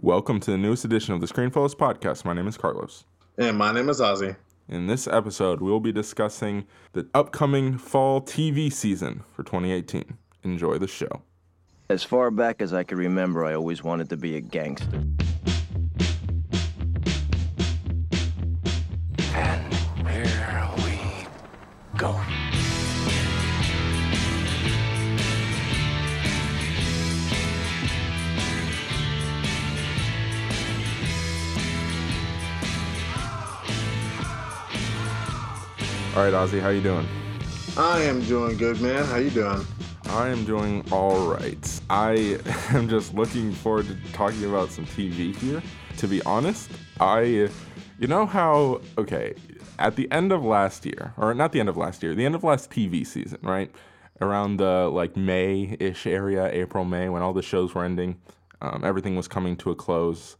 Welcome to the newest edition of the Screenfellows podcast. My name is Carlos. And my name is Ozzy. In this episode, we will be discussing the upcoming fall TV season for 2018. Enjoy the show. As far back as I can remember, I always wanted to be a gangster. All right, Ozzy, how you doing? I am doing good, man. How you doing? I am doing all right. I am just looking forward to talking about some TV here. To be honest, I, you know how, okay, at the end of last year, or not the end of last year, the end of last TV season, right? Around the like May ish area, April, May, when all the shows were ending, um, everything was coming to a close.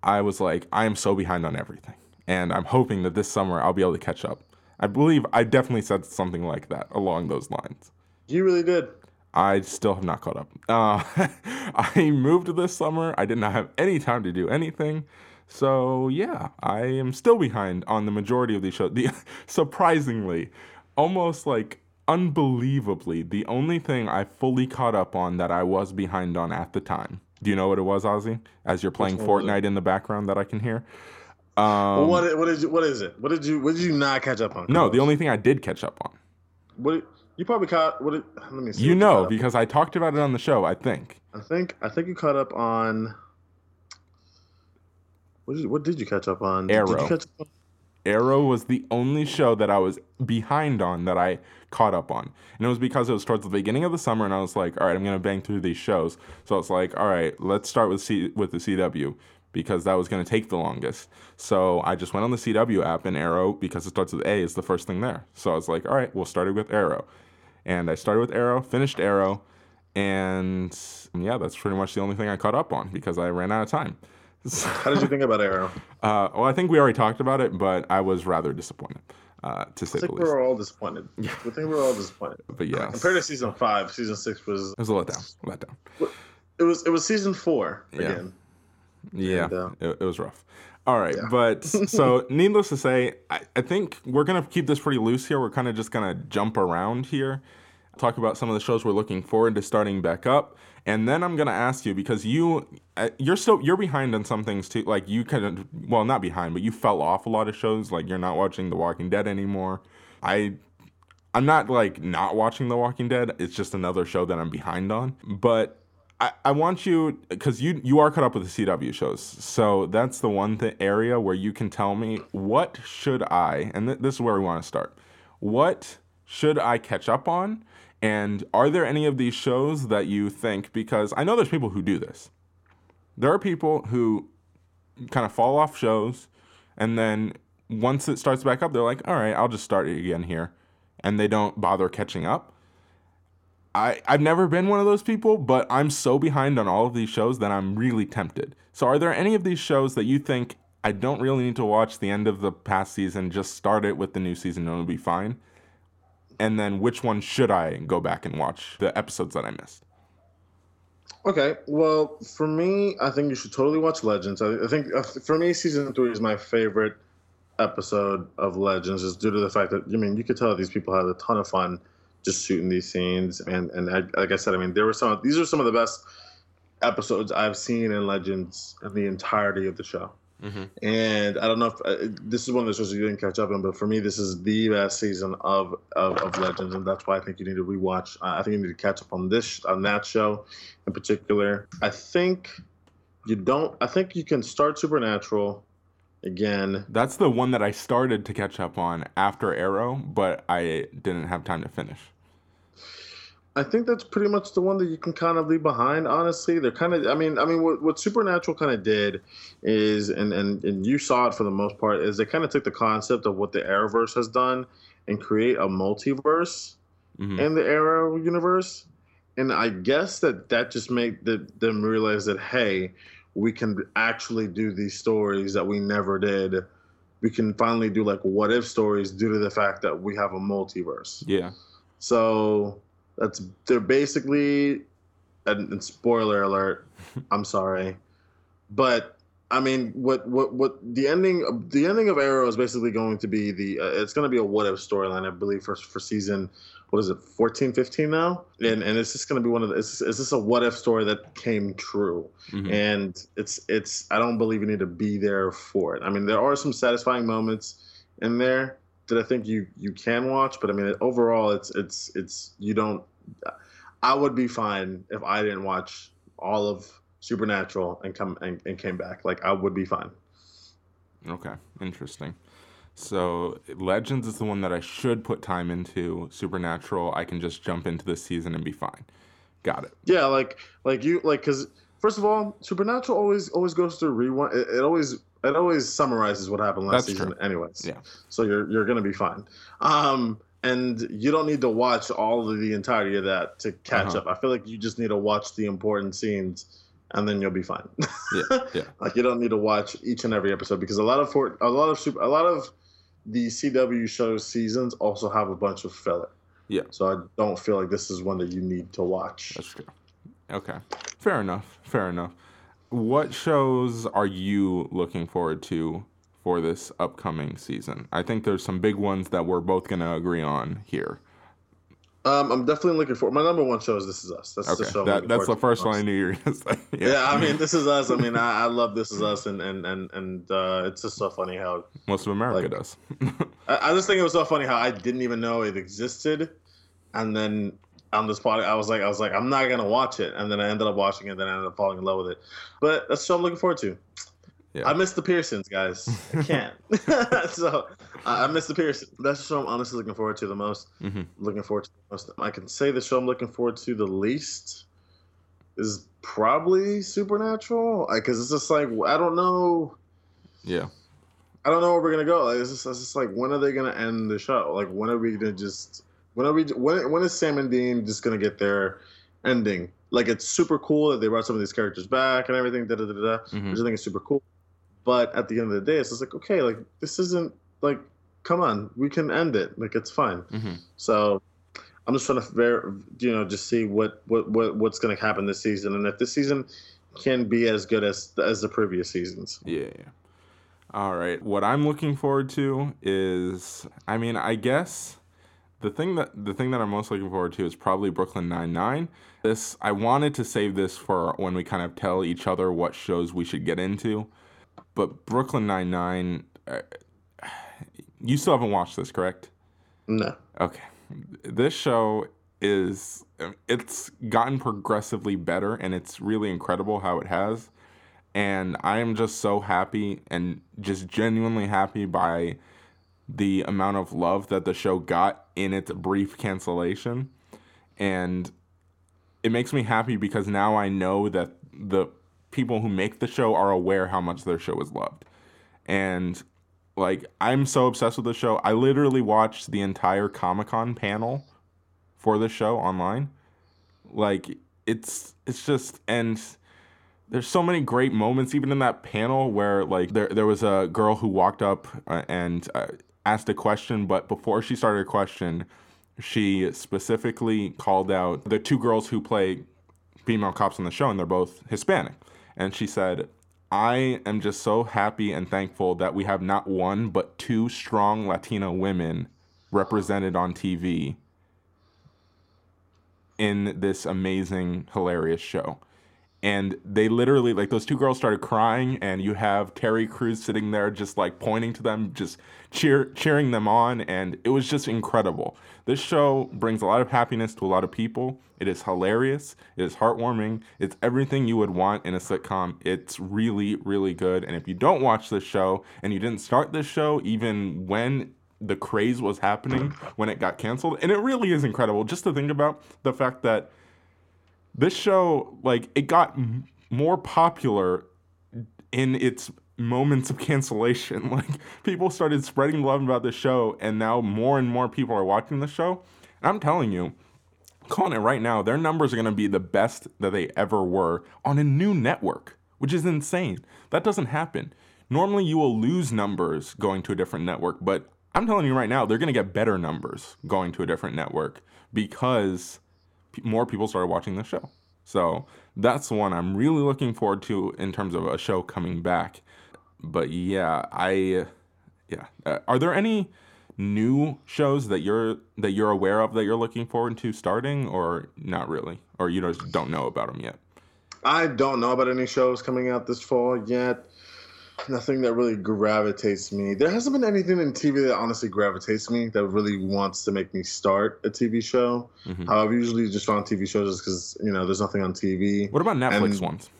I was like, I am so behind on everything. And I'm hoping that this summer I'll be able to catch up. I believe I definitely said something like that along those lines. You really did. I still have not caught up. Uh, I moved this summer. I did not have any time to do anything. So yeah, I am still behind on the majority of these shows. The surprisingly, almost like unbelievably, the only thing I fully caught up on that I was behind on at the time. Do you know what it was, Ozzy? As you're playing one was it? Fortnite in the background that I can hear. Um, what what is what is it? What did you what did you not catch up on? no, the only thing I did catch up on. what you probably caught what did, let me see. You know, up because I talked about it on the show. I think. I think I think you caught up on what did you, what did you catch up on? Did you Arrow. catch up on- Arrow was the only show that I was behind on that I caught up on. And it was because it was towards the beginning of the summer and I was like, all right, I'm going to bang through these shows. So it's like, all right, let's start with C- with the CW because that was going to take the longest. So I just went on the CW app and Arrow because it starts with A is the first thing there. So I was like, all right, we'll start it with Arrow. And I started with Arrow, finished Arrow, and yeah, that's pretty much the only thing I caught up on because I ran out of time. How did you think about Arrow? Uh, well, I think we already talked about it, but I was rather disappointed, uh, to say I the think we're all disappointed. Yeah. I think we're all disappointed. But yeah, Compared to season five, season six was it was a letdown. Letdown. it was it was season four Yeah. again. Yeah, And, uh, it, it was rough. All right, Yeah. but so needless to say, I, I think we're gonna keep this pretty loose here. We're kind of just gonna jump around here, talk about some of the shows we're looking forward to starting back up, and then I'm gonna ask you because you uh, you're still you're behind on some things too. Like you kind of well not behind, but you fell off a lot of shows. Like you're not watching The Walking Dead anymore. I I'm not like not watching The Walking Dead. It's just another show that I'm behind on. But I, I want you because you you are caught up with the CW shows. So that's the one th- area where you can tell me what should I and th- this is where we want to start. What should I catch up on? And are there any of these shows that you think because I know there's people who do this. There are people who kind of fall off shows and then once it starts back up they're like, "All right, I'll just start it again here." And they don't bother catching up. I, I've never been one of those people, but I'm so behind on all of these shows that I'm really tempted. So, are there any of these shows that you think I don't really need to watch the end of the past season, just start it with the new season and it'll be fine? And then which one should I go back and watch the episodes that I missed? Okay, well, for me, I think you should totally watch Legends. I, I think uh, for me, season three is my favorite episode of Legends, just due to the fact that I mean, you could tell these people had a ton of fun just shooting these scenes, and and I, like I said, I mean, there were some. These are some of the best episodes I've seen in Legends in the entirety of the show. And I don't know if uh, this is one of the shows you didn't catch up on, but for me, this is the best season of, of, of Legends, and that's why I think you need to rewatch. Uh, I think you need to catch up on this on that show in particular. I think you don't. I think you can start Supernatural again. That's the one that I started to catch up on after Arrow, but I didn't have time to finish. I think that's pretty much the one that you can kind of leave behind. Honestly, they're kind of. I mean, I mean, what, what Supernatural kind of did is, and, and and you saw it for the most part, is they kind of took the concept of what the Arrowverse has done and create a multiverse Mhm. in the Arrow universe. And I guess that that just made the, them realize that hey, we can actually do these stories that we never did. We can finally do like what if stories due to the fact that we have a multiverse. Yeah. So that's they're basically and, and spoiler alert, I'm sorry. but I mean, what what what the ending the ending of Arrow is basically going to be the uh, it's going to be a what if storyline, I believe, for for season what is it 14 15 now and and it's just going to be one of the it's, it's just a what if story that came true Mhm. and it's it's i don't believe you need to be there for it i mean there are some satisfying moments in there that i think you you can watch but i mean overall it's it's it's you don't i would be fine if i didn't watch all of supernatural and come and, and came back like i would be fine Okay, interesting. So Legends is the one that I should put time into. Supernatural, I can just jump into this season and be fine. Got it. Yeah, like like you like because first of all, Supernatural always always goes through rewind. It, it always it always summarizes what happened last That's season, true. anyways. Yeah. So you're you're gonna be fine. Um, and you don't need to watch all of the entirety of that to catch Uh-huh. up. I feel like you just need to watch the important scenes, and then you'll be fine. Yeah, yeah. like you don't need to watch each and every episode because a lot of for a lot of super a lot of the CW shows seasons also have a bunch of filler. Yeah. So I don't feel like this is one that you need to watch. That's true. Okay. Fair enough. Fair enough. What shows are you looking forward to for this upcoming season? I think there's some big ones that we're both going to agree on here. Um, I'm definitely looking for my number one show is This Is Us. That's the Okay. show. I'm That, that's the first one I knew you were going to say. Yeah. I mean, This Is Us. I mean, I, I love This Is Us, and and and and uh, it's just so funny how Most of America like- does. I, I just think it was so funny how I didn't even know it existed, and then on this podcast, I was like, I was like, I'm not gonna watch it, and then I ended up watching it, and then I ended up falling in love with it. But that's the show I'm looking forward to. Yeah. I miss the Pearsons, guys. I can't. so I I miss the Pearsons. That's the show I'm honestly looking forward to the most. hmm Looking forward to the most. I can say the show I'm looking forward to the least is probably Supernatural, because it's just like I don't know. Yeah. I don't know where we're gonna go. Like, it's just, it's just like when are they gonna end the show? Like when are we gonna just when are we when when is Sam and Dean just gonna get their ending? Like it's super cool that they brought some of these characters back and everything. Da da da da. Mhm. I just think it's super cool. But at the end of the day, it's just like okay, like this isn't like come on, we can end it. Like it's fine. hmm So I'm just trying to ver- you know just see what what, what what's gonna happen this season and if this season can be as good as as the previous seasons. Yeah, yeah. All right. What I'm looking forward to is, I mean, I guess the thing that the thing that I'm most looking forward to is probably Brooklyn Nine Nine. This I wanted to save this for when we kind of tell each other what shows we should get into, but Brooklyn Nine Nine. Uh, you still haven't watched this, correct? No. Okay. This show is it's gotten progressively better and it's really incredible how it has. And I am just so happy and just genuinely happy by the amount of love that the show got in its brief cancellation. And it makes me happy because now I know that the people who make the show are aware how much their show is loved. And like I'm so obsessed with the show. I literally watched the entire Comic-Con panel for the show online. Like it's it's just and there's so many great moments even in that panel where like there there was a girl who walked up uh, and uh, asked a question but before she started a question she specifically called out the two girls who play female cops on the show and they're both Hispanic and she said I am just so happy and thankful that we have not one but two strong Latina women represented on TV in this amazing, hilarious show. And they literally, like, those two girls started crying, and you have Terry Crews sitting there just like pointing to them, just cheer, cheering them on. And it was just incredible. This show brings a lot of happiness to a lot of people. It is hilarious. It is heartwarming. It's everything you would want in a sitcom. It's really, really good. And if you don't watch this show and you didn't start this show even when the craze was happening when it got canceled, and it really is incredible just to think about the fact that this show, like, it got m- more popular in its moments of cancellation. Like, people started spreading love about the show, and now more and more people are watching the show. And I'm telling you, calling it right now, their numbers are going to be the best that they ever were on a new network, which is insane. That doesn't happen. Normally, you will lose numbers going to a different network, but I'm telling you right now, they're going to get better numbers going to a different network because more people started watching the show. So that's one I'm really looking forward to in terms of a show coming back. But yeah, I yeah. Uh, are there any new shows that you're that you're aware of that you're looking forward to starting, or not really, or you just don't know about them yet? I don't know about any shows coming out this fall yet. Nothing that really gravitates me. There hasn't been anything in TV that honestly gravitates me that really wants to make me start a TV show. Mhm. I've usually just found TV shows just because you know there's nothing on TV. What about Netflix And- ones?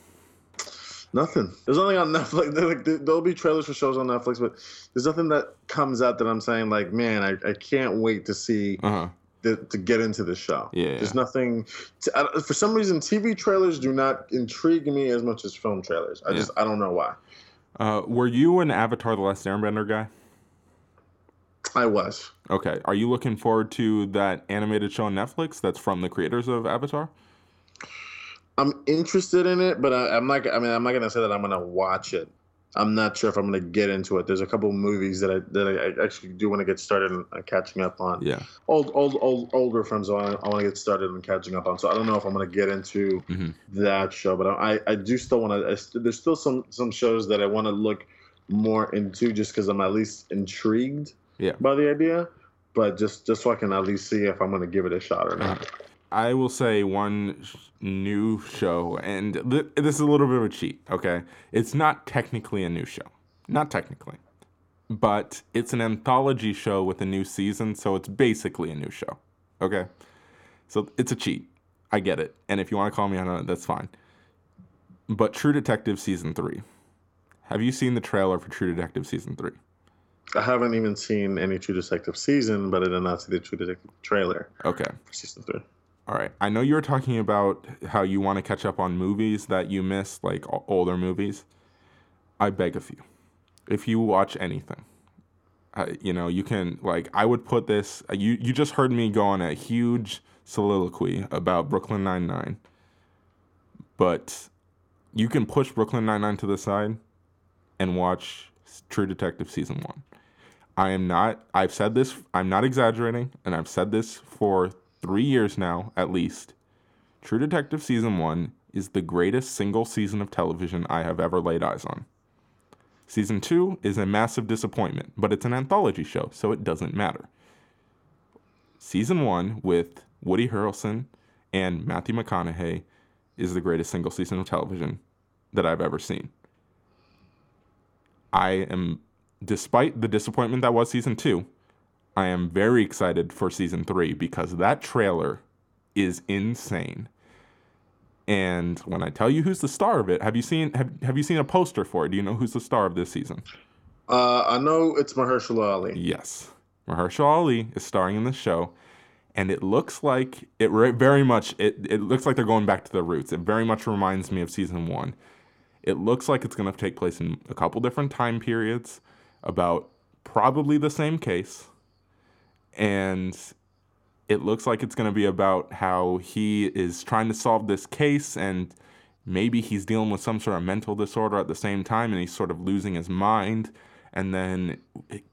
Nothing. There's nothing on Netflix. There- Like, there- there'll be trailers for shows on Netflix, but there's nothing that comes out that I'm saying like, man, I, I can't wait to see Uh huh. the, to get into the show. Yeah, There's nothing. To, I, for some reason, TV trailers do not intrigue me as much as film trailers. I Yeah. just I don't know why. Uh, were you an Avatar: The Last Airbender guy? I was. Okay. Are you looking forward to that animated show on Netflix that's from the creators of Avatar? I'm interested in it, but I, I'm not. I mean, I'm not gonna say that I'm gonna watch it. I'm not sure if I'm gonna get into it. There's a couple movies that I that I actually do want to get started on uh, catching up on. Yeah. Old, old, old, older films I want, to get started on catching up on. So I don't know if I'm gonna get into Mhm. that show, but I, I do still want to. There's still some some shows that I want to look more into, just because I'm at least intrigued Yeah. by the idea. But just just so I can at least see if I'm gonna give it a shot or not. I will say one sh- new show, and th- this is a little bit of a cheat, okay? It's not technically a new show. Not technically. But it's an anthology show with a new season, so it's basically a new show, okay? So it's a cheat. I get it. And if you want to call me on it, that's fine. But True Detective Season 3. Have you seen the trailer for True Detective Season 3? I haven't even seen any True Detective season, but I did not see the True Detective trailer Okay. for season three. All right. I know you were talking about how you want to catch up on movies that you missed, like older movies. I beg of you, if you watch anything, uh, you know, you can, like, I would put this, uh, you, you just heard me go on a huge soliloquy about Brooklyn Nine-Nine, but you can push Brooklyn Nine-Nine to the side and watch True Detective Season 1. I am not, I've said this, I'm not exaggerating, and I've said this for three years now, at least. True Detective Season 1 is the greatest single season of television I have ever laid eyes on. Season 2 is a massive disappointment, but it's an anthology show, so it doesn't matter. Season 1 with Woody Harrelson and Matthew McConaughey is the greatest single season of television that I've ever seen. I am, despite the disappointment that was season 2, I am very excited for season three because that trailer is insane. And when I tell you who's the star of it, have you seen have, have you seen a poster for it? Do you know who's the star of this season? Uh, I know it's Mahershala Ali. Yes, Mahershala Ali is starring in the show, and it looks like it re- very much it it looks like they're going back to their roots. It very much reminds me of season one. It looks like it's going to take place in a couple different time periods, about probably the same case, and it looks like it's going to be about how he is trying to solve this case and maybe he's dealing with some sort of mental disorder at the same time and he's sort of losing his mind. And then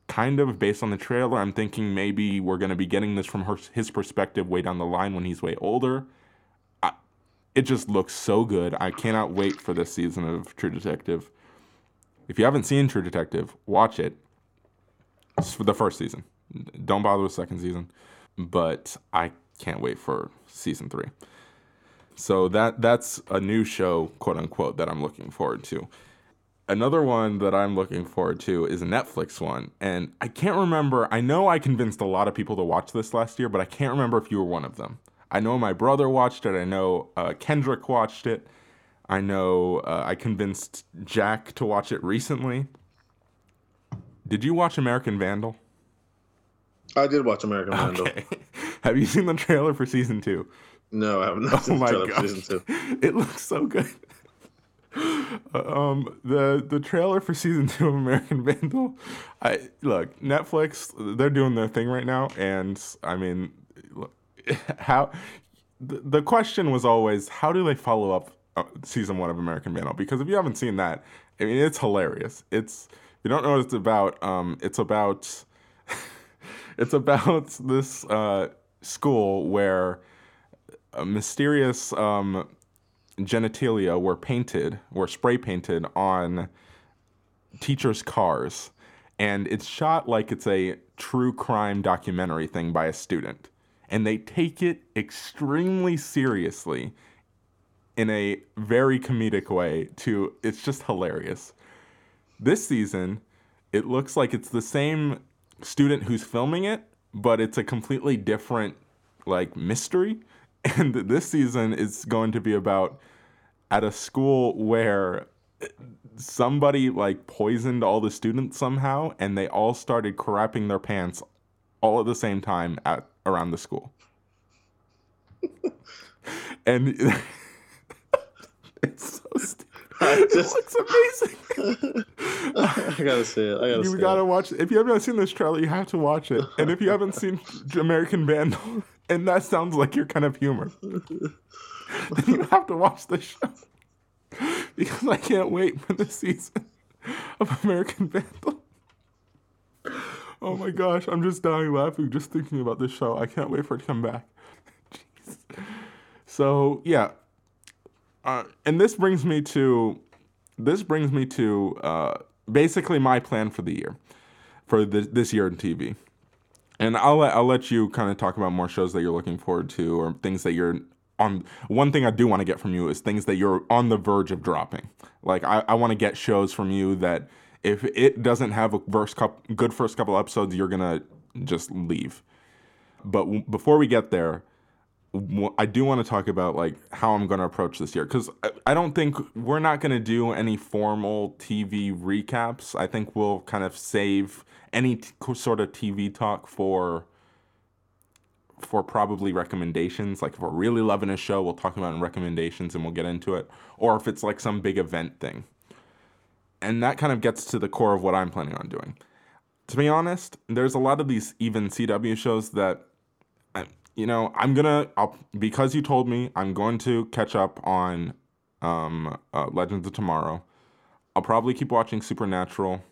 kind of based on the trailer i'm thinking maybe we're going to be getting this from her, his perspective way down the line when he's way older. I, it just looks so good. I cannot wait for this season of true detective. If you haven't seen true detective watch it. It's for the first season don't bother with second season but i can't wait for season three so that that's a new show, quote unquote, that I'm looking forward to. Another one that I'm looking forward to is a Netflix one, and I can't remember. I know I convinced a lot of people to watch this last year, but I can't remember if you were one of them. I know my brother watched it. I know uh, Kendrick watched it. I know uh, I convinced Jack to watch it recently. Did you watch American Vandal? I did watch American Vandal. Okay. Have you seen the trailer for season two? No, I have not Oh seen the my trailer for god, season two. it looks so good. um, the the trailer for season two of American Vandal. I look Netflix. They're doing their thing right now, and I mean, how the, the question was always how do they follow up uh, season one of American Vandal? Because if you haven't seen that, I mean, it's hilarious. It's you don't know what it's about. Um, it's about it's about this uh, school where mysterious um, genitalia were painted, were spray painted on teachers' cars. And it's shot like it's a true crime documentary thing by a student. And they take it extremely seriously in a very comedic way to it's just hilarious. This season, it looks like it's the same student who's filming it, but it's a completely different like mystery. And this season is going to be about at a school where somebody like poisoned all the students somehow and they all started crapping their pants all at the same time at around the school. and it's so stupid. It just- looks amazing. I gotta see it. I gotta see You gotta it. watch. If you haven't seen this trailer, you have to watch it. And if you haven't seen American Vandal, and that sounds like your kind of humor, then you have to watch the show because I can't wait for the season of American Vandal. Oh my gosh, I'm just dying laughing just thinking about this show. I can't wait for it to come back. Jeez. So yeah, uh, and this brings me to this brings me to uh, basically my plan for the year, for this, year in TV. And I'll let, I'll let you kind of talk about more shows that you're looking forward to or things that you're on. One thing I do want to get from you is things that you're on the verge of dropping. Like I, I want to get shows from you that if it doesn't have a first couple, good first couple episodes, you're gonna just leave. But w- before we get there, I do want to talk about like how I'm going to approach this year because I, don't think we're not going to do any formal TV recaps. I think we'll kind of save any t- sort of TV talk for for probably recommendations. Like if we're really loving a show, we'll talk about recommendations and we'll get into it. Or if it's like some big event thing. And that kind of gets to the core of what I'm planning on doing. To be honest, there's a lot of these even CW shows that you know, I'm gonna I'll, because you told me I'm going to catch up on um, uh, Legends of Tomorrow. I'll probably keep watching Supernatural.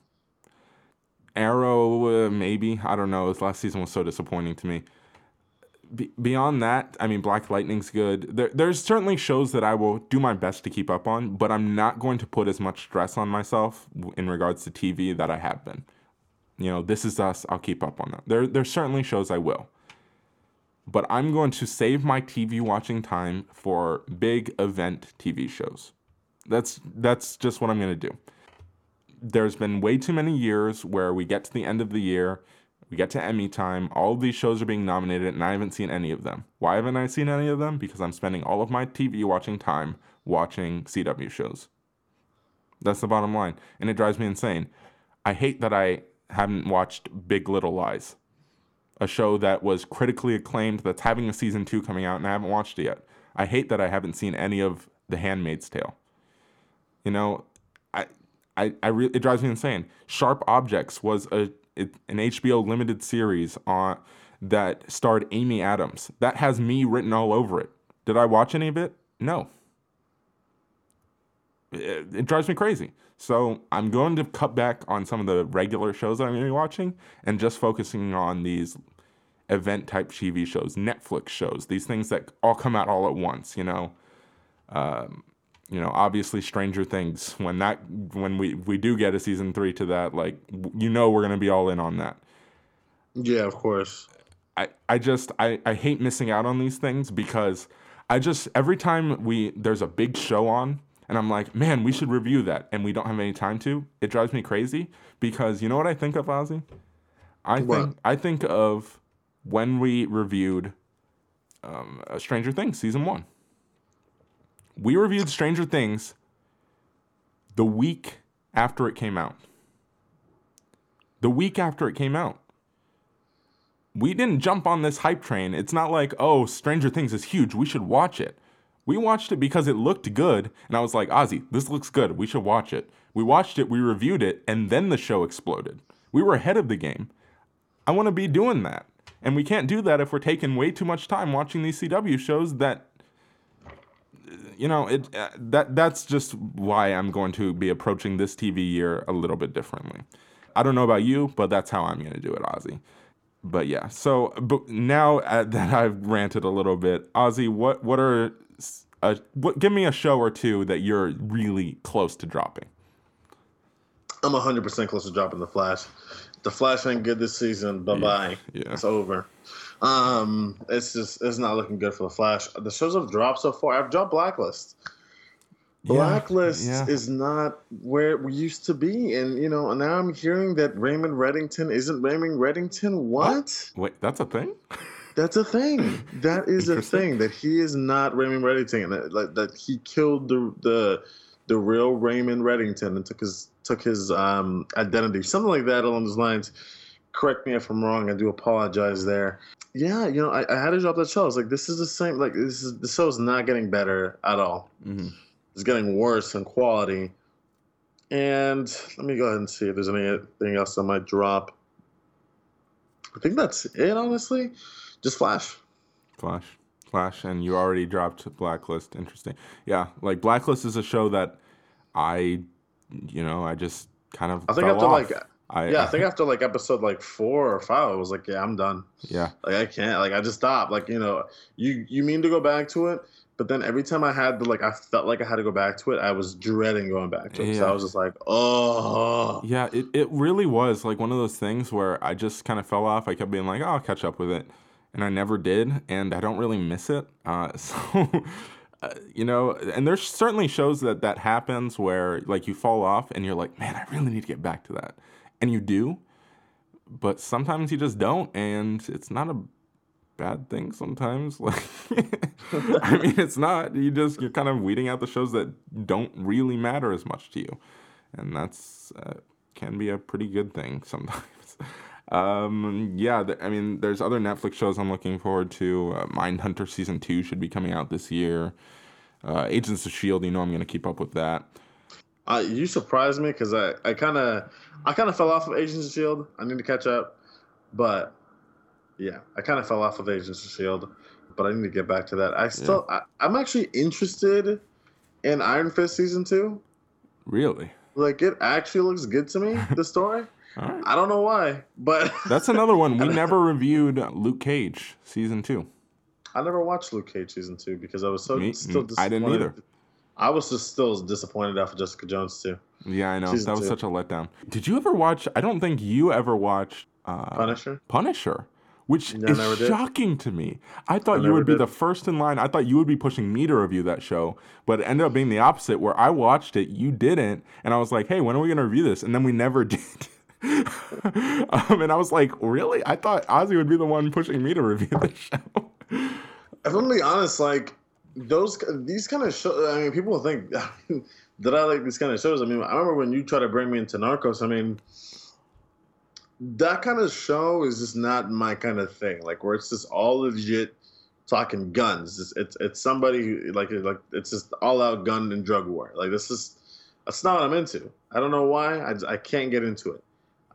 Arrow, uh, maybe I don't know. This last season was so disappointing to me. Be- beyond that, I mean, Black Lightning's good. There, there's certainly shows that I will do my best to keep up on, but I'm not going to put as much stress on myself in regards to TV that I have been. You know, this is us. I'll keep up on that. There, there's certainly shows I will but I'm going to save my TV watching time for big event TV shows. That's that's just what I'm going to do. There's been way too many years where we get to the end of the year, we get to Emmy time, all of these shows are being nominated and I haven't seen any of them. Why haven't I seen any of them? Because I'm spending all of my TV watching time watching CW shows. That's the bottom line, and it drives me insane. I hate that I haven't watched Big Little Lies a show that was critically acclaimed that's having a season two coming out and I haven't watched it yet. I hate that I haven't seen any of The Handmaid's Tale. You know, I, I, I re- it drives me insane. Sharp Objects was a it, an HBO limited series on that starred Amy Adams. That has me written all over it. Did I watch any of it? No. It, it drives me crazy. So I'm going to cut back on some of the regular shows that I'm going to be watching and just focusing on these event type TV shows, Netflix shows, these things that all come out all at once. You know, um, you know, obviously Stranger Things. When that when we we do get a season three to that, like you know, we're going to be all in on that. Yeah, of course. I, I just I, I hate missing out on these things because I just every time we there's a big show on and I'm like, man, we should review that and we don't have any time to, it drives me crazy because you know what I think of, Ozzy? I What? think I think of when we reviewed um, uh, Stranger Things season one. We reviewed Stranger Things the week after it came out. The week after it came out we didn't jump on this hype train. It's not like, oh, Stranger Things is huge. We should watch it. We watched it because it looked good. And I was like, Ozzy, this looks good. We should watch it. We watched it, we reviewed it, and then the show exploded. We were ahead of the game. I want to be doing that. And we can't do that if we're taking way too much time watching these CW shows that you know, it uh, that that's just why I'm going to be approaching this TV year a little bit differently. I don't know about you, but that's how I'm going to do it, Ozzy but yeah so but now uh, that i've ranted a little bit ozzy what what are a what, give me a show or two that you're really close to dropping. I'm 100% close to dropping the Flash. The Flash ain't good this season. Bye bye. Yeah. It's over. Um, it's just it's not looking good for the Flash. The shows I've dropped so far, I've dropped Blacklist. Blacklist yeah. is not where we used to be, and you know now I'm hearing that Raymond Reddington isn't Raymond Reddington. What? Wait, that's a thing? That's a thing. That is a thing. That he is not Raymond Reddington. That, like, that he killed the the the real Raymond Reddington and took his took his um, identity, something like that along those lines. Correct me if I'm wrong. I do apologize there. Yeah, you know, I, I had to drop that show. I was like, this is the same. Like, this is the show is not getting better at all. hmm It's getting worse in quality. And let me go ahead and see if there's anything else I might drop. I think that's it, honestly. Just Flash. Flash. Flash, and you already dropped Blacklist. Interesting. Yeah, like Blacklist is a show that I, you know, I just kind of. I think after off. like I, yeah, I think after like episode like four or five, I was like, yeah, I'm done. yeah, Like I can't. Like I just stopped. Like you know, you you mean to go back to it, but then every time I had the like, I felt like I had to go back to it. I was dreading going back to it. So I was just like, oh, yeah. It, it really was like one of those things where I just kind of fell off. I kept being like, oh, I'll catch up with it, and I never did, and I don't really miss it. Uh, so. uh, You know, and there's certainly shows that that happens where like you fall off and you're like, man, I really need to get back to that, and you do, but sometimes you just don't, and it's not a bad thing sometimes. Like, I mean, it's not. You just you're kind of weeding out the shows that don't really matter as much to you, and that's uh, can be a pretty good thing sometimes. Um, yeah, th- I mean, there's other Netflix shows I'm looking forward to. Uh, Mindhunter season two should be coming out this year. Uh, Agents of Shield, you know, I'm gonna keep up with that. Uh, you surprised me because I I kind of I kind of fell off of Agents of Shield. I need to catch up, but yeah, I kind of fell off of Agents of Shield, but I need to get back to that. I still I, I'm actually interested in Iron Fist season two. Really? Like it actually looks good to me. The story. Right. I don't know why, but That's another one. We never reviewed Luke Cage season two. I never watched Luke Cage season two because I was so Me- still mm, I didn't disappointed. either. I was just still disappointed after Jessica Jones too. Yeah, I know. Season that was two. such a letdown. Did you ever watch? I don't think you ever watched uh, Punisher. Punisher, which No, I is shocking to me. I thought you would be did. the first in line. I thought you would be pushing me to review that show, but it ended up being the opposite, where I watched it, you didn't, and I was like, "Hey, when are we gonna review this?" And then we never did. um, and I was like, "Really? I thought Ozzy would be the one pushing me to review the show." If I'm gonna be honest, like those these kind of shows. I mean, people think that I like these kind of shows. I mean, I remember when you tried to bring me into Narcos. I mean, that kind of show is just not my kind of thing. Like where it's just all legit talking guns. It's it's, it's somebody who, like like it's just all out gun and drug war. Like this is that's not what I'm into. I don't know why. I, I can't get into it.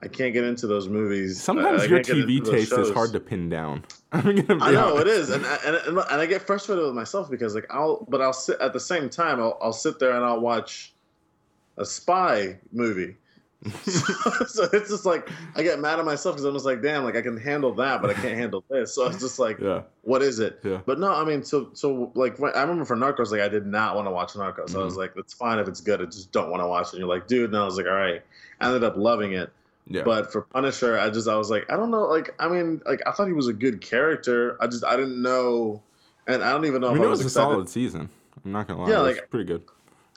I can't get into those movies. Sometimes I- I your TV taste is hard to pin down. I know honest. it is, and I, and and I get frustrated with myself because like I'll, but I'll sit at the same time. I'll I'll sit there and I'll watch a spy movie. so it's just like I get mad at myself because I'm just like, damn, like I can handle that, but I can't handle this. So it's just like, Yeah. what is it? Yeah. But no, I mean, so so like when- I remember for Narcos, like I did not want to watch Narcos. I was Mhm. like, it's fine if it's good. I just don't want to watch it. And you're like, dude, and I was like, all right. I ended up loving it. Yeah. But for Punisher, I just I was like, I don't know, like I mean, like I thought he was a good character. I just I didn't know, and I don't even know I if mean, I it was, was a solid season. I'm not gonna lie. Yeah, like- pretty good.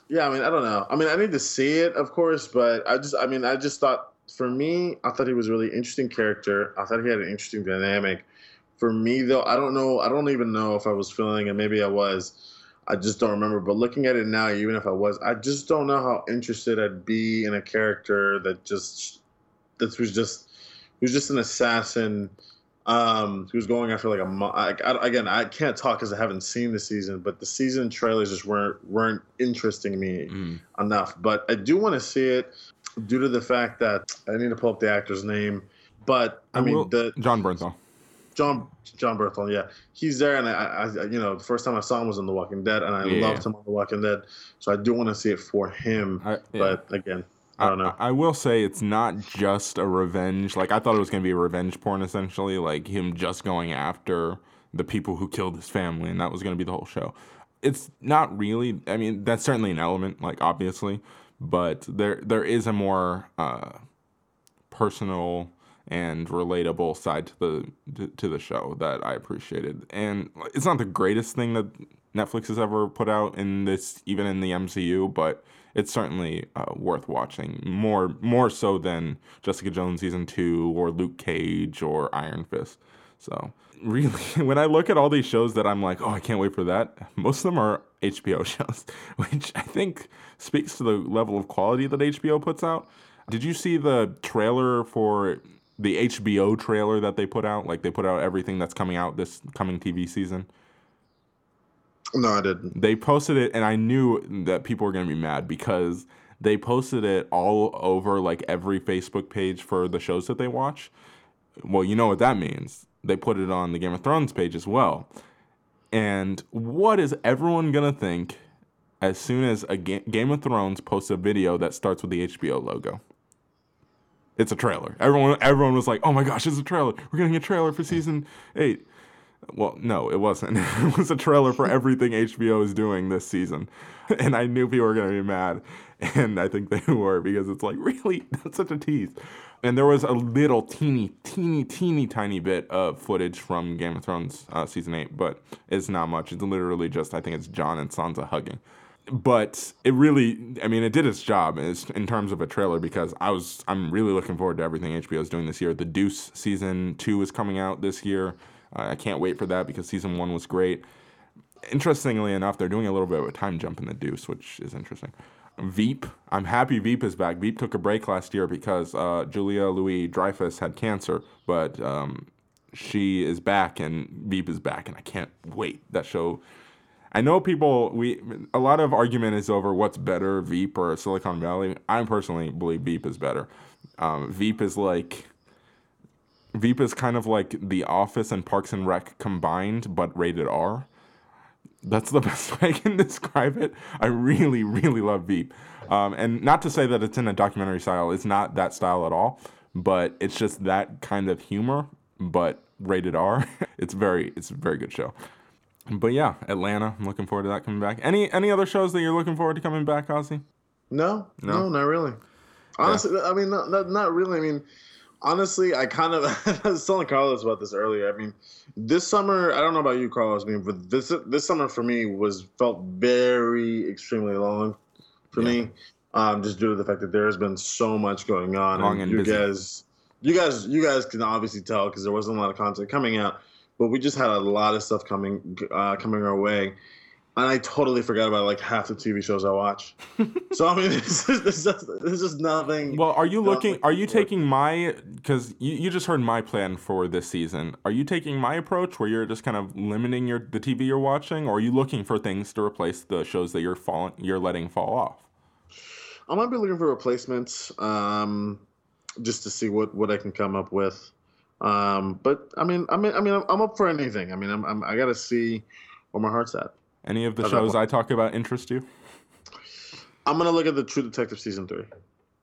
Yeah, I mean, I don't know. I mean, I need to see it, of course, but I just I mean, I just thought for me, I thought he was a really interesting character. I thought he had an interesting dynamic. For me, though, I don't know. I don't even know if I was feeling, and maybe I was. I just don't remember. But looking at it now, even if I was, I just don't know how interested I'd be in a character that just that was just he was just an assassin um was going after like a mo- I, I, again i can't talk because i haven't seen the season but the season trailers just weren't weren't interesting me Mm. enough but i do want to see it due to the fact that i need to pull up the actor's name but i, I mean will- the Jon Bernthal. john john berthel yeah he's there and I, I I- you know the first time i saw him was in the walking dead and i Yeah. loved him on the walking dead so i do want to see it for him I, yeah. but again i don't know I, will say it's not just a revenge. Like I thought it was gonna be a revenge porn, essentially, like him just going after the people who killed his family, and that was gonna be the whole show. it's not really. I mean, that's certainly an element, like obviously, but there there is a more uh, personal and relatable side to the to, to the show that I appreciated. And it's not the greatest thing that Netflix has ever put out in this, even in the MCU, but it's certainly uh, worth watching more more so than Jessica Jones season two or Luke Cage or Iron Fist. So really, when I look at all these shows that I'm like, oh, I can't wait for that. Most of them are HBO shows, which I think speaks to the level of quality that HBO puts out. Did you see the trailer for the HBO trailer that they put out? Like they put out everything that's coming out this coming TV season. No, I didn't. They posted it, and I knew that people were gonna be mad because they posted it all over like every Facebook page for the shows that they watch. Well, you know what that means. They put it on the Game of Thrones page as well. And what is everyone gonna think as soon as a Ga- Game of Thrones posts a video that starts with the HBO logo? It's a trailer. Everyone, everyone was like, "Oh my gosh, it's a trailer! We're getting a trailer for season eight. Well, no, it wasn't. it was a trailer for everything HBO is doing this season, and I knew people were gonna be mad, and I think they were because it's like, really, that's such a tease. And there was a little teeny, teeny, teeny, tiny bit of footage from Game of Thrones uh, season eight, but it's not much. It's literally just, I think it's Jon and Sansa hugging but it really i mean it did its job in terms of a trailer because i was i'm really looking forward to everything hbo is doing this year the deuce season two is coming out this year i can't wait for that because season one was great interestingly enough they're doing a little bit of a time jump in the deuce which is interesting veep i'm happy veep is back veep took a break last year because uh, julia louis dreyfus had cancer but um, she is back and veep is back and i can't wait that show I know people we a lot of argument is over what's better, Veep or Silicon Valley. I personally believe Veep is better. Um, Veep is like Veep is kind of like The Office and Parks and Rec combined, but rated R. That's the best way I can describe it. I really, really love Veep, um, and not to say that it's in a documentary style. It's not that style at all, but it's just that kind of humor, but rated R. it's very, it's a very good show but yeah, Atlanta. I'm looking forward to that coming back. Any any other shows that you're looking forward to coming back, Ozzy? No, No? no, not really. Honestly, I mean, not, not, not really. I mean, honestly, I kind of I was telling Carlos about this earlier. I mean, this summer, I don't know about you, Carlos. I mean, but this this summer for me was felt very extremely long for me, um, just due to the fact that there has been so much going on. Long and you busy. guys, you guys, you guys can obviously tell because there wasn't a lot of content coming out, but we just had a lot of stuff coming uh, coming our way. And I totally forgot about like half the TV shows I watch. so I mean, this is, this is, this is nothing. Well, are you looking? Are you taking my? Because you, you just heard my plan for this season. Are you taking my approach where you're just kind of limiting your the TV you're watching, or are you looking for things to replace the shows that you're falling you're letting fall off? I might be looking for replacements, um, just to see what, what I can come up with. Um, but I mean, I mean, I mean, I'm, I'm up for anything. I mean, I'm, I'm I gotta see where my heart's at. Any of the shows I talk about interest you? I'm gonna look at the True Detective season three,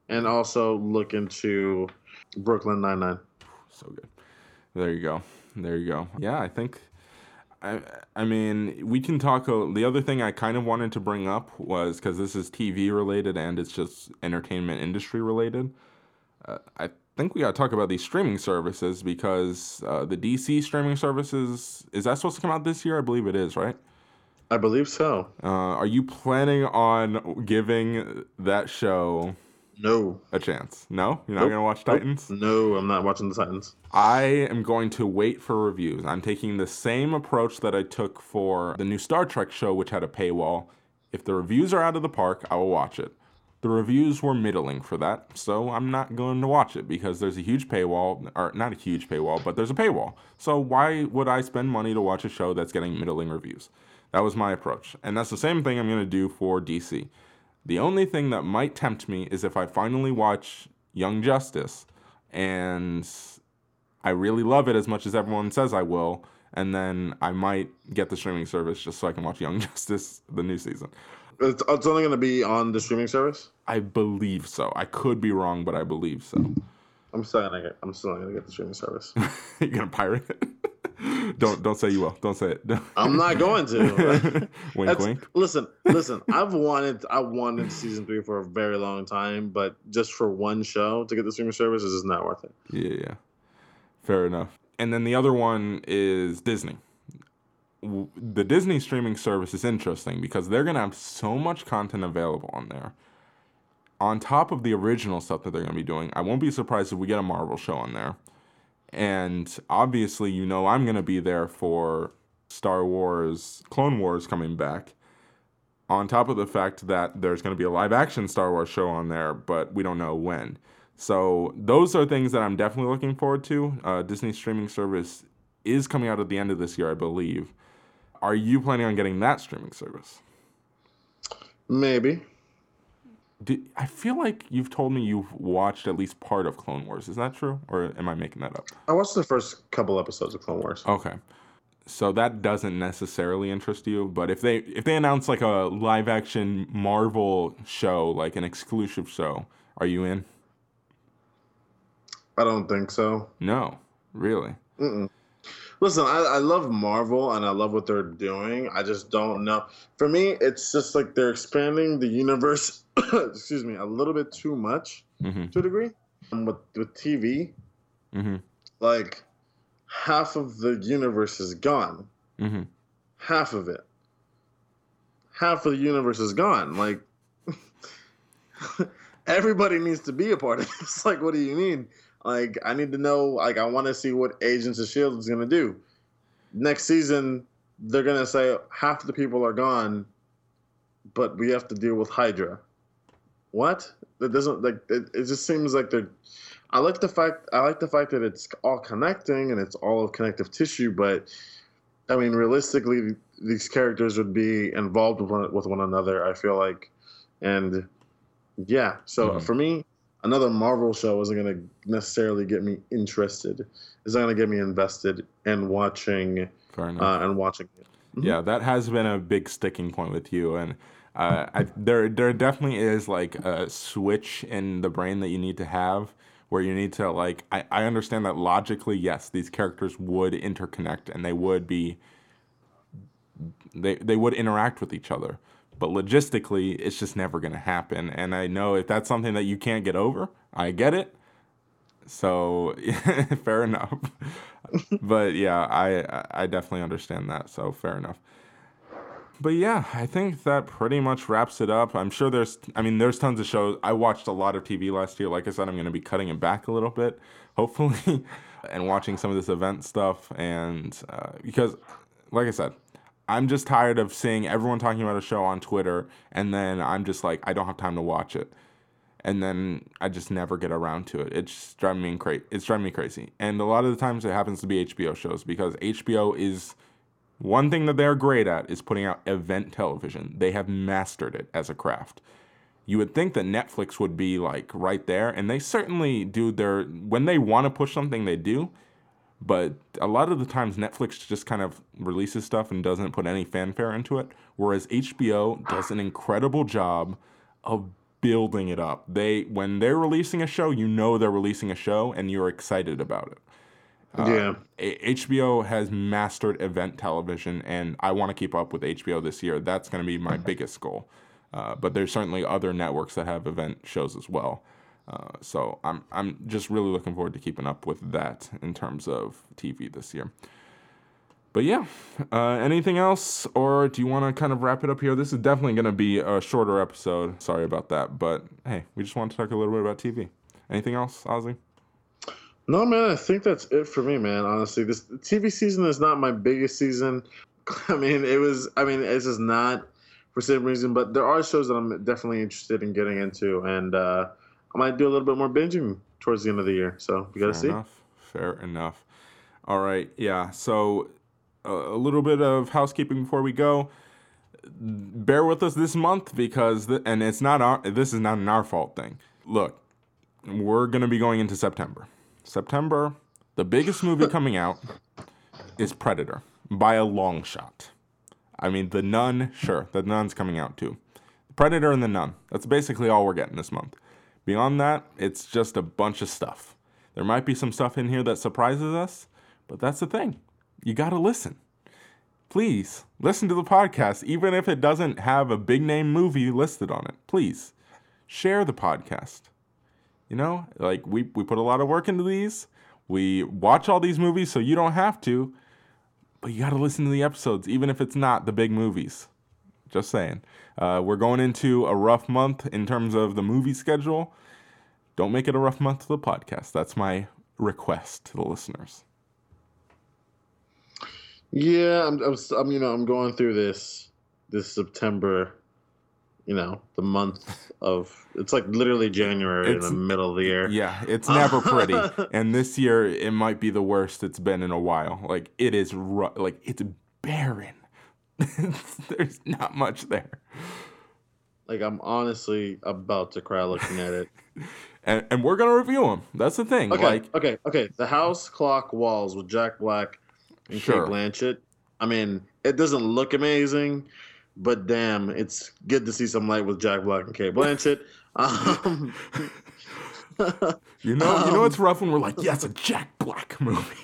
and also look into Brooklyn Nine Nine. So good. There you go. There you go. Yeah, I think. I I mean, we can talk. A, the other thing I kind of wanted to bring up was because this is TV related and it's just entertainment industry related. Uh, I think we got to talk about these streaming services because uh, the DC streaming services is that supposed to come out this year? I believe it is, right? I believe so. Uh, are you planning on giving that show No, a chance? No, you're not Nope. gonna watch Nope. Titans. no, I'm not watching the Titans. I am going to wait for reviews. I'm taking the same approach that I took for the new Star Trek show, which had a paywall. If the reviews are out of the park, I will watch it. The reviews were middling for that, so I'm not going to watch it because there's a huge paywall, or not a huge paywall, but there's a paywall. So why would I spend money to watch a show that's getting middling reviews? That was my approach. And that's the same thing I'm going to do for DC. The only thing that might tempt me is if I finally watch Young Justice and I really love it as much as everyone says I will, and then I might get the streaming service just so I can watch Young Justice the new season. It's, it's only gonna be on the streaming service. I believe so. I could be wrong, but I believe so. I'm still gonna get. I'm still gonna get the streaming service. You're gonna pirate it. don't don't say you will. Don't say it. I'm not going to. wink, wink. Listen, listen. I've wanted, I wanted season three for a very long time, but just for one show to get the streaming service is just not worth it. Yeah, yeah. Fair enough. And then the other one is Disney. The Disney streaming service is interesting because they're going to have so much content available on there. On top of the original stuff that they're going to be doing, I won't be surprised if we get a Marvel show on there. And obviously, you know, I'm going to be there for Star Wars, Clone Wars coming back. On top of the fact that there's going to be a live action Star Wars show on there, but we don't know when. So those are things that I'm definitely looking forward to. Uh, Disney streaming service is coming out at the end of this year, I believe. Are you planning on getting that streaming service? Maybe. Do, I feel like you've told me you've watched at least part of Clone Wars. Is that true, or am I making that up? I watched the first couple episodes of Clone Wars. Okay, so that doesn't necessarily interest you. But if they if they announce like a live action Marvel show, like an exclusive show, are you in? I don't think so. No, really. Mm-mm. Listen, I, I love Marvel and I love what they're doing. I just don't know. For me, it's just like they're expanding the universe. excuse me, a little bit too much hmm to a degree. And with with TV, hmm like half of the universe is gone. hmm Half of it. Half of the universe is gone. Like everybody needs to be a part of this. Like, what do you mean? Like, I need to know. Like, I want to see what Agents of Shield is gonna do. Next season, they're gonna say half the people are gone, but we have to deal with Hydra. What? That doesn't like. It, it just seems like they're. I like the fact. I like the fact that it's all connecting and it's all of connective tissue, but I mean, realistically, these characters would be involved with one, with one another. I feel like, and yeah. So Mhm. for me, another Marvel show isn't going to necessarily get me interested. It's not going to get me invested in watching Fair enough. uh, and watching it. Mhm. Yeah, that has been a big sticking point with you, and uh, I, there there definitely is like a switch in the brain that you need to have where you need to like I, I understand that logically yes these characters would interconnect and they would be they they would interact with each other but logistically it's just never going to happen and i know if that's something that you can't get over i get it so fair enough but yeah i i definitely understand that so fair enough but yeah, I think that pretty much wraps it up. I'm sure there's, I mean, there's tons of shows. I watched a lot of TV last year. Like I said, I'm going to be cutting it back a little bit, hopefully, and watching some of this event stuff. And uh, because, like I said, I'm just tired of seeing everyone talking about a show on Twitter, and then I'm just like, I don't have time to watch it. And then I just never get around to it. It's driving me crazy. It's driving me crazy. And a lot of the times it happens to be HBO shows because HBO is one thing that they're great at is putting out event television. They have mastered it as a craft. You would think that Netflix would be like right there, and they certainly do their when they want to push something, they do. But a lot of the times, Netflix just kind of releases stuff and doesn't put any fanfare into it, whereas HBO does an incredible job of building it up. They when they're releasing a show, you know they're releasing a show, and you're excited about it. yeah. HBO has mastered event television, and I want to keep up with HBO this year. That's going to be my biggest goal. Uh, but there's certainly other networks that have event shows as well. Uh, so I'm I'm just really looking forward to keeping up with that in terms of TV this year. But yeah, uh, anything else, or do you want to kind of wrap it up here? This is definitely going to be a shorter episode. Sorry about that, but hey, we just want to talk a little bit about TV. Anything else, Ozzy? No, man, I think that's it for me, man. Honestly, this TV season is not my biggest season. I mean, it was. I mean, it's just not for some reason. But there are shows that I'm definitely interested in getting into, and uh, I might do a little bit more binging towards the end of the year. So we gotta Fair see. enough. Fair enough. All right. Yeah. So uh, a little bit of housekeeping before we go. Bear with us this month because, th- and it's not our, this is not an our fault thing. Look, we're going to be going into September. September, the biggest movie coming out is Predator by a long shot. I mean, The Nun, sure, The Nun's coming out too. Predator and The Nun. That's basically all we're getting this month. Beyond that, it's just a bunch of stuff. There might be some stuff in here that surprises us, but that's the thing. you got to listen. Please listen to the podcast, even if it doesn't have a big name movie listed on it. Please share the podcast. You know, like we, we put a lot of work into these. We watch all these movies so you don't have to, but you got to listen to the episodes, even if it's not the big movies. Just saying. Uh, we're going into a rough month in terms of the movie schedule. Don't make it a rough month to the podcast. That's my request to the listeners. Yeah, I'm, I'm, I'm, you know, I'm going through this, this September, you know, the month of, it's like literally January It's- in the middle of the year. Yeah, it's never pretty. and this year, it might be the worst it's been in a while. Like, it is, ru- like, it's barren. There's not much there. Like I'm honestly about to cry looking at it. And, and we're going to review them. That's the thing. Okay, Like, okay, okay. The House Clock Walls with Jack Black and Sure. Cate Blanchett. I mean, it doesn't look amazing, but damn, it's good to see some light with Jack Black and Cate Blanchett. Um, you know, you know Um, it's rough when we're like, yeah, it's a Jack Black movie.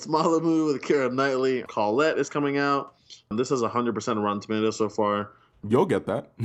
Smaller movie with Keira Knightley. Colette is coming out. This has 100% Rotten Tomatoes so far. You'll get that.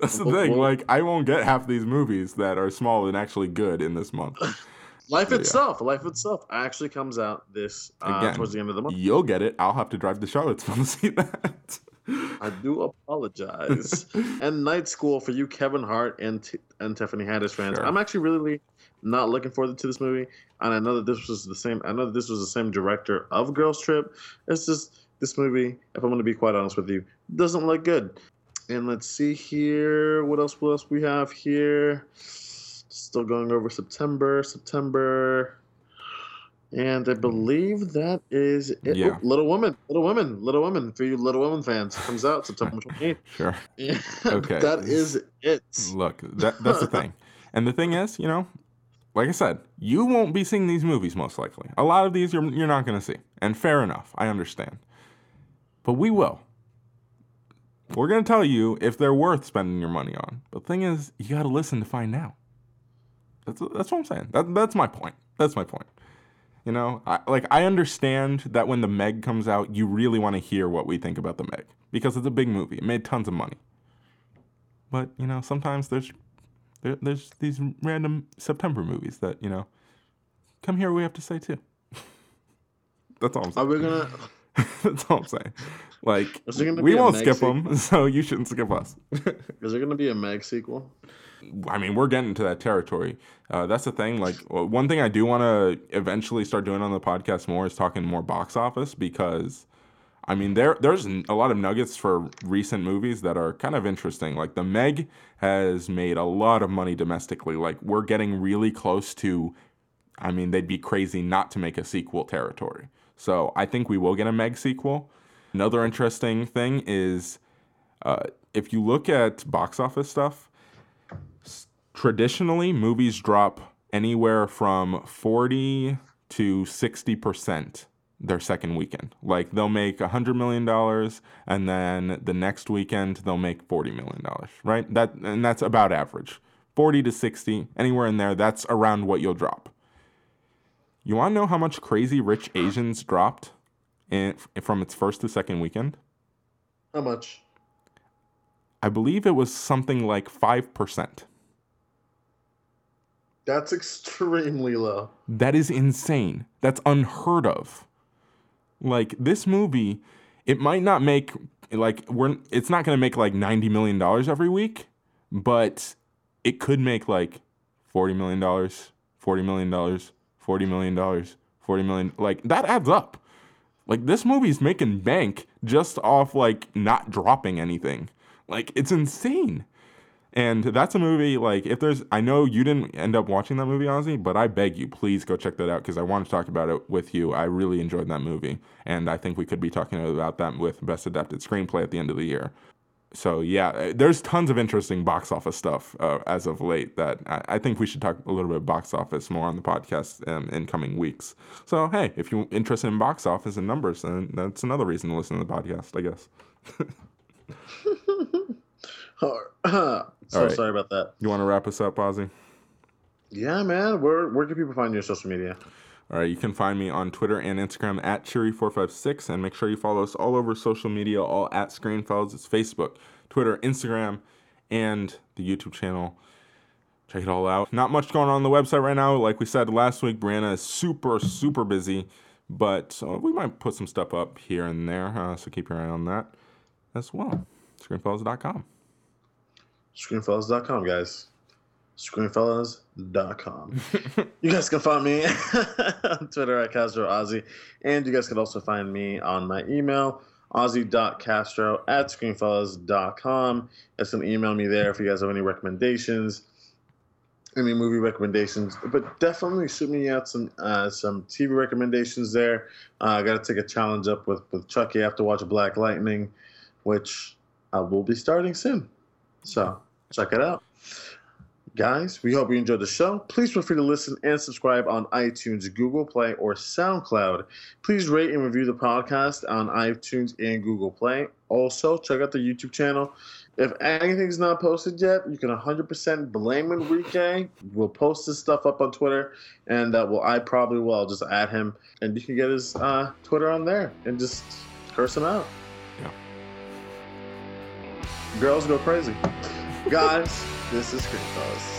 That's the Well, thing. well- Like, I won't get half these movies that are small and actually good in this month. Life Yeah. itself, Life itself, actually comes out this uh, Again. towards the end of the month. You'll get it. I'll have to drive to Charlottesville to see that. I do apologize. and Night School for you, Kevin Hart and T- and Tiffany Haddish fans. Sure. I'm actually really not looking forward to this movie, and I know that this was the same. I know that this was the same director of Girls Trip. It's just this movie. If I'm going to be quite honest with you, doesn't look good. And let's see here. What else? What else we have here? Still going over September. September. And I believe that is it. Yeah. Oh, Little Woman, Little Woman, Little Woman for you Little Woman fans comes out September 28th. Sure. Yeah, Okay. that is it. Look, that that's the thing. And the thing is, you know, like I said, you won't be seeing these movies most likely. A lot of these you're you're not going to see. And fair enough. I understand. But we will. We're going to tell you if they're worth spending your money on. But the thing is, you got to listen to find out. That's that's what I'm saying. That that's my point. That's my point. You know, I, like I understand that when the Meg comes out, you really want to hear what we think about the Meg because it's a big movie. It made tons of money. But you know, sometimes there's there, there's these random September movies that you know come here. We have to say too. That's all I'm Are saying. we gonna? That's all I'm saying. Like Is there gonna we won't skip sequel? them, so you shouldn't skip us. Is there gonna be a Meg sequel? I mean, we're getting into that territory. Uh, that's the thing. Like, one thing I do want to eventually start doing on the podcast more is talking more box office because, I mean, there there's a lot of nuggets for recent movies that are kind of interesting. Like, The Meg has made a lot of money domestically. Like, we're getting really close to. I mean, they'd be crazy not to make a sequel territory. So I think we will get a Meg sequel. Another interesting thing is uh, if you look at box office stuff, traditionally movies drop anywhere from 40 to 60% their second weekend. Like they'll make $100 million and then the next weekend they'll make $40 million, right? That and that's about average. 40 to 60, anywhere in there, that's around what you'll drop. You want to know how much Crazy Rich Asians dropped in, from its first to second weekend? How much? I believe it was something like 5%. That's extremely low. That is insane. That's unheard of. Like this movie, it might not make like we're it's not going to make like 90 million dollars every week, but it could make like 40 million dollars, 40 million dollars, 40 million dollars, 40 million like that adds up. Like this movie's making bank just off like not dropping anything. Like it's insane. And that's a movie like if there's I know you didn't end up watching that movie, Ozzy, but I beg you, please go check that out because I want to talk about it with you. I really enjoyed that movie, and I think we could be talking about that with Best Adapted Screenplay at the end of the year. So yeah, uh, there's tons of interesting box office stuff uh, as of late that I, I think we should talk a little bit of box office more on the podcast um, in coming weeks. So hey, if you're interested in box office and numbers, then that's another reason to listen to the podcast, I guess. so All right. sorry about that. You want to wrap us up, Ozzy? Yeah, man. Where where can people find you on social media? All right, you can find me on Twitter and Instagram at Cheery456, and make sure you follow us all over social media, all at Screenfellas. It's Facebook, Twitter, Instagram, and the YouTube channel. Check it all out. Not much going on, on the website right now. Like we said last week, Brianna is super, super busy, but uh, we might put some stuff up here and there, uh, so keep your eye on that as well. Screenfellas.com. Screenfellas.com, guys. Screenfellas.com. you guys can find me on Twitter at Castro Ozzy, and you guys can also find me on my email, ozzy.castro at screenfellas.com. You guys can email me there if you guys have any recommendations, any movie recommendations, but definitely shoot me out some uh, some TV recommendations there. Uh, I got to take a challenge up with, with Chucky. I have to watch Black Lightning, which I will be starting soon. So check it out. Guys, we hope you enjoyed the show. Please feel free to listen and subscribe on iTunes, Google Play, or SoundCloud. Please rate and review the podcast on iTunes and Google Play. Also, check out the YouTube channel. If anything's not posted yet, you can 100% blame Enrique. We'll post this stuff up on Twitter, and uh, well, I probably will. I'll just add him, and you can get his uh, Twitter on there and just curse him out. Yeah. Girls go crazy. Guys, this is Screenfellas.